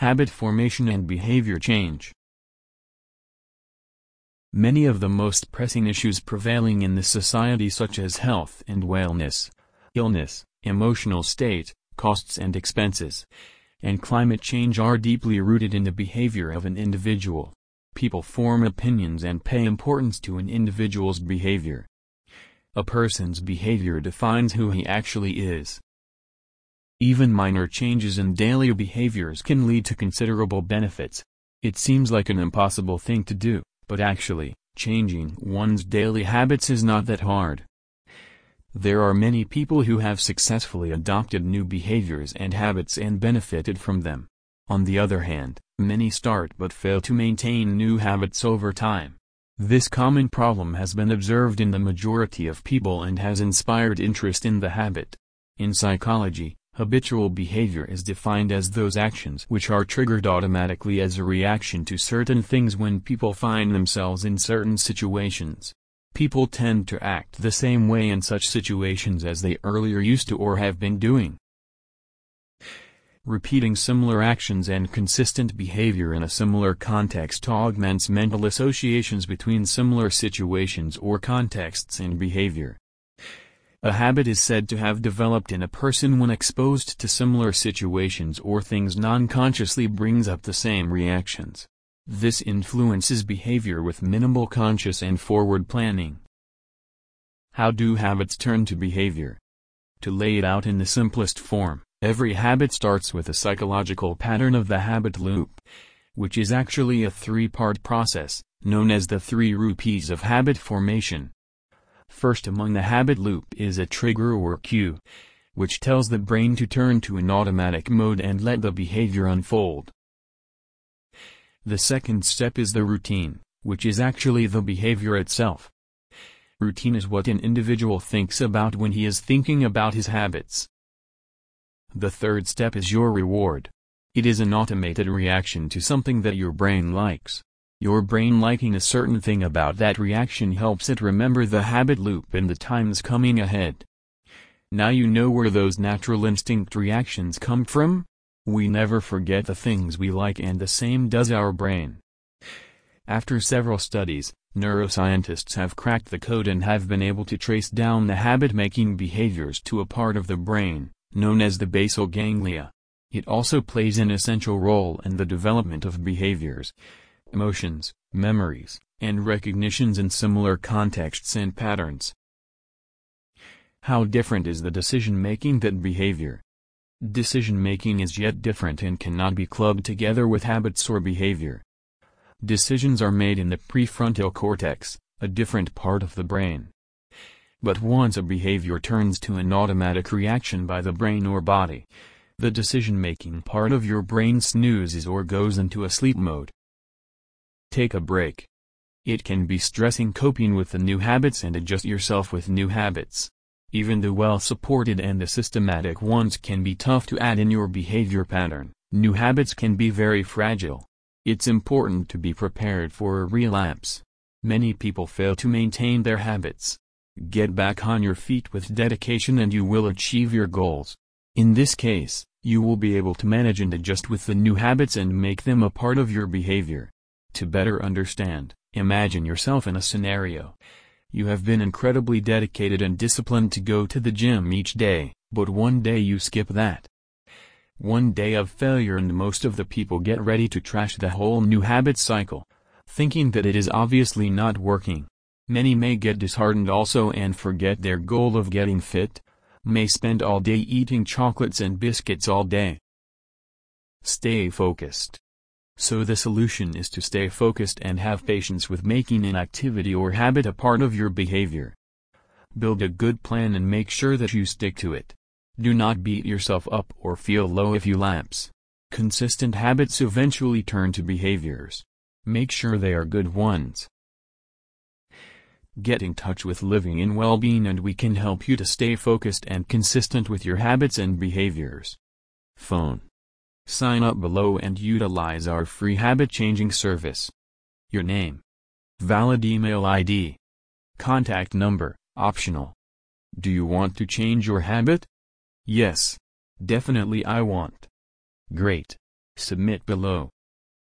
Habit formation and behavior change. Many of the most pressing issues prevailing in the society such as health and wellness, illness, emotional state, costs and expenses, and climate change are deeply rooted in the behavior of an individual. People form opinions and pay importance to an individual's behavior. A person's behavior defines who he actually is. Even minor changes in daily behaviors can lead to considerable benefits. It seems like an impossible thing to do, but actually, changing one's daily habits is not that hard. There are many people who have successfully adopted new behaviors and habits and benefited from them. On the other hand, many start but fail to maintain new habits over time. This common problem has been observed in the majority of people and has inspired interest in the habit. In psychology, habitual behavior is defined as those actions which are triggered automatically as a reaction to certain things when people find themselves in certain situations. People tend to act the same way in such situations as they earlier used to or have been doing. Repeating similar actions and consistent behavior in a similar context augments mental associations between similar situations or contexts and behavior. A habit is said to have developed in a person when exposed to similar situations or things non-consciously brings up the same reactions. This influences behavior with minimal conscious and forward planning. How do habits turn to behavior? To lay it out in the simplest form, every habit starts with a psychological pattern of the habit loop, which is actually a three-part process, known as the three rupees of habit formation. First among the habit loop is a trigger or cue, which tells the brain to turn to an automatic mode and let the behavior unfold. The second step is the routine, which is actually the behavior itself. Routine is what an individual thinks about when he is thinking about his habits. The third step is your reward. It is an automated reaction to something that your brain likes. Your brain liking a certain thing about that reaction helps it remember the habit loop in the times coming ahead. Now you know where those natural instinct reactions come from? We never forget the things we like and the same does our brain. After several studies, neuroscientists have cracked the code and have been able to trace down the habit-making behaviors to a part of the brain, known as the basal ganglia. It also plays an essential role in the development of behaviors, emotions, memories, and recognitions in similar contexts and patterns. How different is the decision-making that behavior? Decision-making is yet different and cannot be clubbed together with habits or behavior. Decisions are made in the prefrontal cortex, a different part of the brain. But once a behavior turns to an automatic reaction by the brain or body, the decision-making part of your brain snoozes or goes into a sleep mode. Take a break. It can be stressing coping with the new habits and adjust yourself with new habits. Even the well-supported and the systematic ones can be tough to add in your behavior pattern. New habits can be very fragile. It's important to be prepared for a relapse. Many people fail to maintain their habits. Get back on your feet with dedication and you will achieve your goals. In this case, you will be able to manage and adjust with the new habits and make them a part of your behavior. To better understand, imagine yourself in a scenario. You have been incredibly dedicated and disciplined to go to the gym each day, but one day you skip that. One day of failure and most of the people get ready to trash the whole new habit cycle, thinking that it is obviously not working. Many may get disheartened also and forget their goal of getting fit, may spend all day eating chocolates and biscuits all day. Stay focused. So the solution is to stay focused and have patience with making an activity or habit a part of your behavior. Build a good plan and make sure that you stick to it. Do not beat yourself up or feel low if you lapse. Consistent habits eventually turn to behaviors. Make sure they are good ones. Get in touch with Living in Well-Being and we can help you to stay focused and consistent with your habits and behaviors. Phone Sign up below and utilize our free habit-changing service. Your name. Valid email ID. Contact number, optional. Do you want to change your habit? Yes. Definitely I want. Great. Submit below.